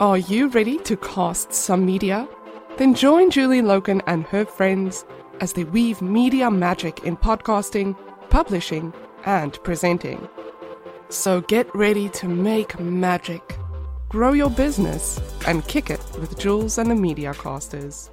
Are you ready to cast some media? Then join Julie Lokun and her friends as they weave media magic in podcasting, publishing, and presenting. So get ready to make magic, grow your business, and kick it with Jules and the Media Casters.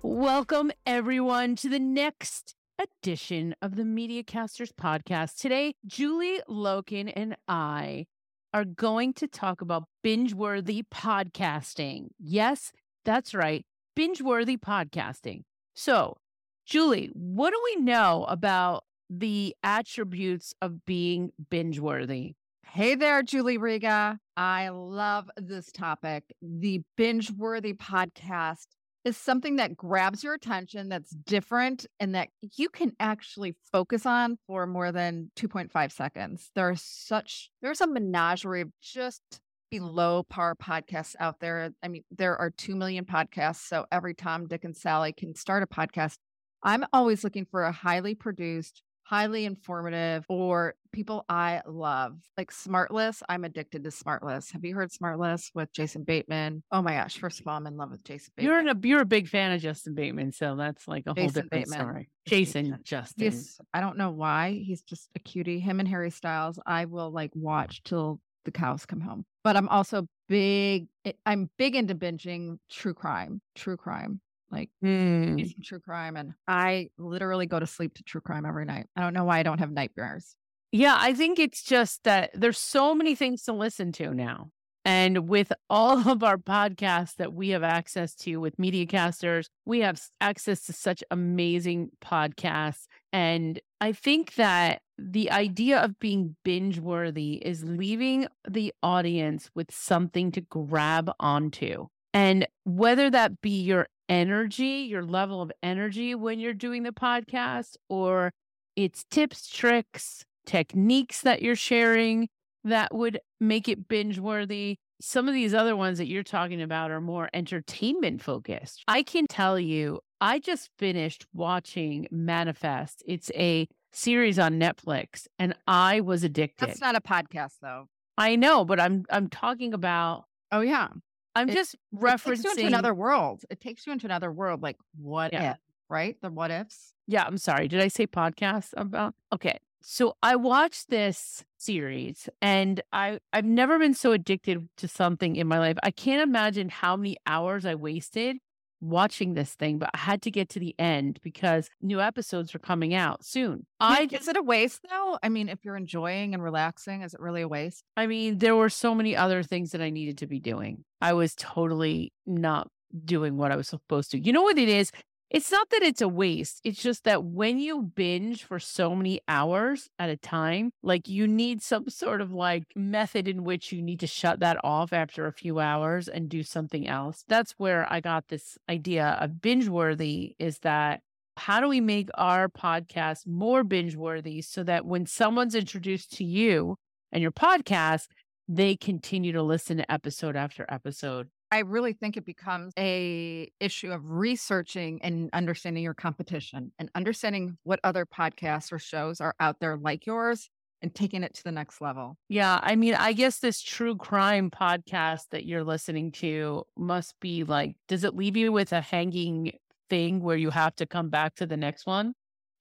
Welcome, everyone, to the next edition of the Media Casters podcast. Today, Julie Lokun and I are going to talk about binge worthy podcasting. Yes, that's right, binge worthy podcasting. So, Julie, what do we know about the attributes of being binge worthy? Hey there, Julie Riga. I love this topic. The binge worthy podcast is something that grabs your attention, that's different, and that you can actually focus on for more than 2.5 seconds. There are such, there's a menagerie of just below par podcasts out there. I mean, there are 2 million podcasts. So every Tom, Dick, and Sally can start a podcast. I'm always looking for a highly produced, highly informative, or people I love. Like Smartless, I'm addicted to Smartless. Have you heard Smartless with Jason Bateman? Oh my gosh! First of all, I'm in love with Jason Bateman. You're in a you're a big fan of Justin Bateman, so that's like a whole Jason different Bateman. story. Jason Justin. Yes, I don't know why. He's just a cutie. Him and Harry Styles, I will like watch till the cows come home. But I'm also big. eh, I'm big into binging true crime. True crime. Like hmm. some true crime, and I literally go to sleep to true crime every night. I don't know why I don't have nightmares. Yeah, I think it's just that there's so many things to listen to now. And with all of our podcasts that we have access to with MediaCasters, we have access to such amazing podcasts. And I think that the idea of being binge worthy is leaving the audience with something to grab onto. And whether that be your energy, your level of energy when you're doing the podcast, or it's tips, tricks, techniques that you're sharing that would make it binge worthy. Some of these other ones that you're talking about are more entertainment focused. I can tell you, I just finished watching Manifest. It's a series on Netflix and I was addicted. That's not a podcast, though. I know, but I'm I'm talking about Oh yeah, I'm It- just it takes you referencing into another world. It takes you into another world. Like what Yeah. if? Right? The what ifs. Yeah, I'm sorry. Did I say podcast about? Okay. So I watched this series and I I've never been so addicted to something in my life. I can't imagine how many hours I wasted watching this thing, but I had to get to the end because new episodes are coming out soon. I I is it a waste though? I mean, if you're enjoying and relaxing, is it really a waste? I mean, there were so many other things that I needed to be doing. I was totally not doing what I was supposed to. You know what it is? It's not that it's a waste. It's just that when you binge for so many hours at a time, like you need some sort of like method in which you need to shut that off after a few hours and do something else. That's where I got this idea of binge worthy is that how do we make our podcast more binge worthy so that when someone's introduced to you and your podcast, they continue to listen to episode after episode. I really think it becomes a issue of researching and understanding your competition and understanding what other podcasts or shows are out there like yours and taking it to the next level. Yeah, I mean, I guess this true crime podcast that you're listening to must be like, does it leave you with a hanging thing where you have to come back to the next one?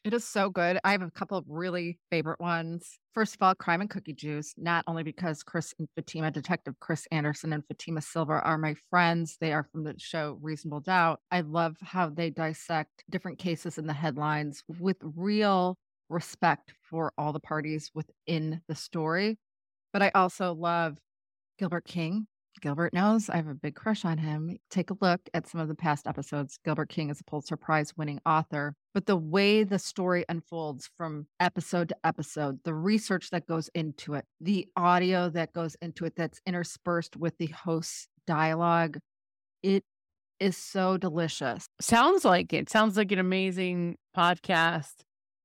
It is so good. I have a couple of really favorite ones. First of all, Crime and Cookie Juice, not only because Chris and Fatima, Detective Chris Anderson and Fatima Silva are my friends, they are from the show Reasonable Doubt. I love how they dissect different cases in the headlines with real respect for all the parties within the story. But I also love Gilbert King. Gilbert knows I have a big crush on him. Take a look at some of the past episodes. Gilbert King is a Pulitzer Prize winning author. But the way the story unfolds from episode to episode, the research that goes into it, the audio that goes into it that's interspersed with the host's dialogue, it is so delicious. Sounds like it. Sounds like an amazing podcast.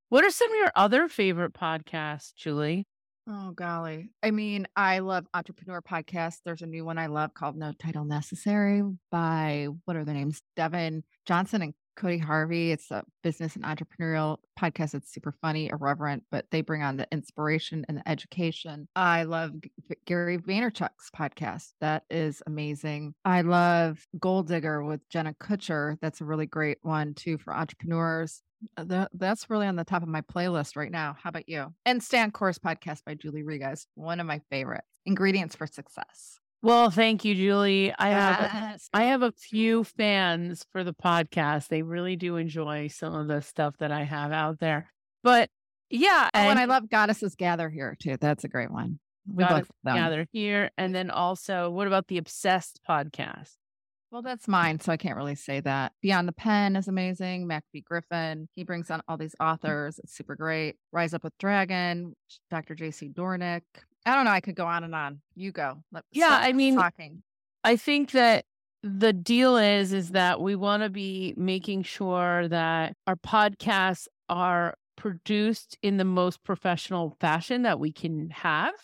What are some of your other favorite podcasts, Julie? Oh, golly. I mean, I love entrepreneur podcasts. There's a new one I love called No Title Necessary by what are their names? Devin Johnson and Cody Harvey. It's a business and entrepreneurial podcast. It's super funny, irreverent, but they bring on the inspiration and the education. I love Gary Vaynerchuk's podcast. That is amazing. I love Gold Digger with Jenna Kutcher. That's a really great one too for entrepreneurs. Uh, that's really on the top of my playlist right now. How about you? And Stand Course podcast by Julie Riga is one of my favorites. Ingredients for success. Well, thank you, Julie. I have I have a few fans for the podcast. They really do enjoy some of the stuff that I have out there. But yeah, and, oh, and I love Goddesses Gather here too. That's a great one. We Goddess Gather here, and then also, what about the Obsessed podcast? Well, that's mine, so I can't really say that. Beyond the Pen is amazing. McAfee Griffin, he brings on all these authors. It's super great. Rise Up with Dragon, Dr. JC Doornick. I don't know. I could go on and on. You go. Let, yeah, I mean, talking. I think that the deal is is that we want to be making sure that our podcasts are produced in the most professional fashion that we can have,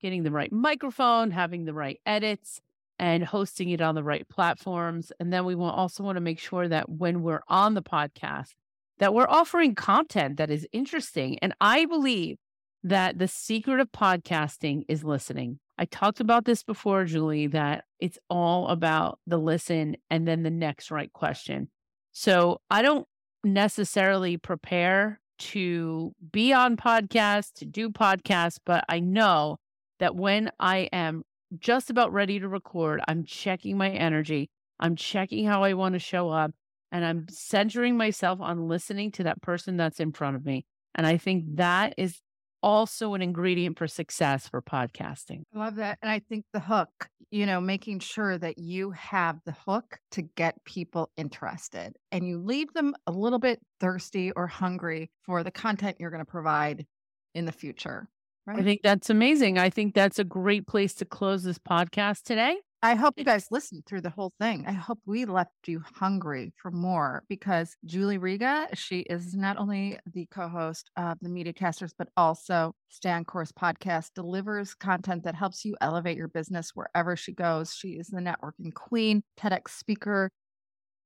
getting the right microphone, having the right edits, and hosting it on the right platforms. And then we will also want to make sure that when we're on the podcast, that we're offering content that is interesting. And I believe that the secret of podcasting is listening. I talked about this before, Julie, that it's all about the listen and then the next right question. So I don't necessarily prepare to be on podcasts, to do podcasts, but I know that when I am just about ready to record, I'm checking my energy, I'm checking how I want to show up, and I'm centering myself on listening to that person that's in front of me. And I think that is also an ingredient for success for podcasting. I love that. And I think the hook, you know, making sure that you have the hook to get people interested and you leave them a little bit thirsty or hungry for the content you're going to provide in the future. Right? I think that's amazing. I think that's a great place to close this podcast today. I hope you guys listened through the whole thing. I hope we left you hungry for more because Julie Riga, she is not only the co host of the Media Casters, but also Stand Course podcast, delivers content that helps you elevate your business wherever she goes. She is the networking queen, TEDx speaker.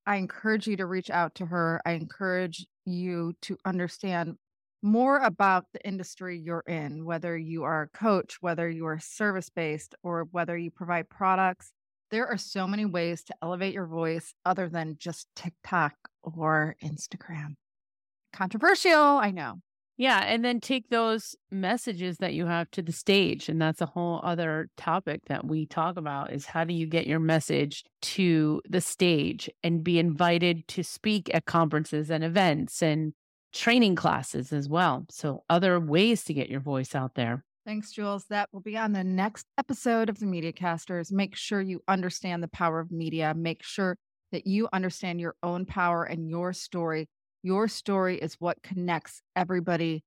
I encourage you to reach out to her. I encourage you to understand more about the industry you're in, whether you are a coach, whether you are service based, or whether you provide products. There are so many ways to elevate your voice other than just TikTok or Instagram. Controversial, I know. Yeah. And then take those messages that you have to the stage. And that's a whole other topic that we talk about is how do you get your message to the stage and be invited to speak at conferences and events and training classes as well. So, other ways to get your voice out there. Thanks, Jules. That will be on the next episode of the Media Casters. Make sure you understand the power of media. Make sure that you understand your own power and your story. Your story is what connects everybody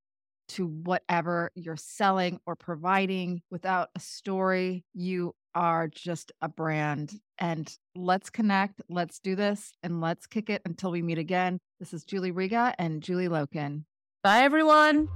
to whatever you're selling or providing. Without a story, you are just a brand. And let's connect, let's do this, and let's kick it until we meet again. This is Julie Riga and Julie Lokun. Bye, everyone.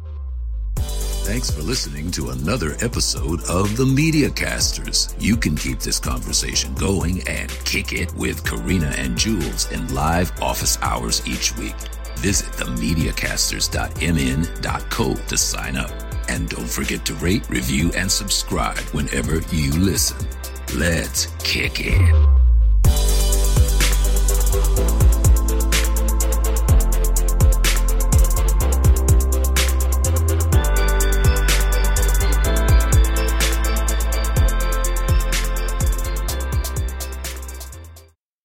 Thanks for listening to another episode of the Media Casters. You can keep this conversation going and kick it with Karina and Jules in live office hours each week. Visit themediacasters.mn.co to sign up. And don't forget to rate, review, and subscribe whenever you listen. Let's kick it.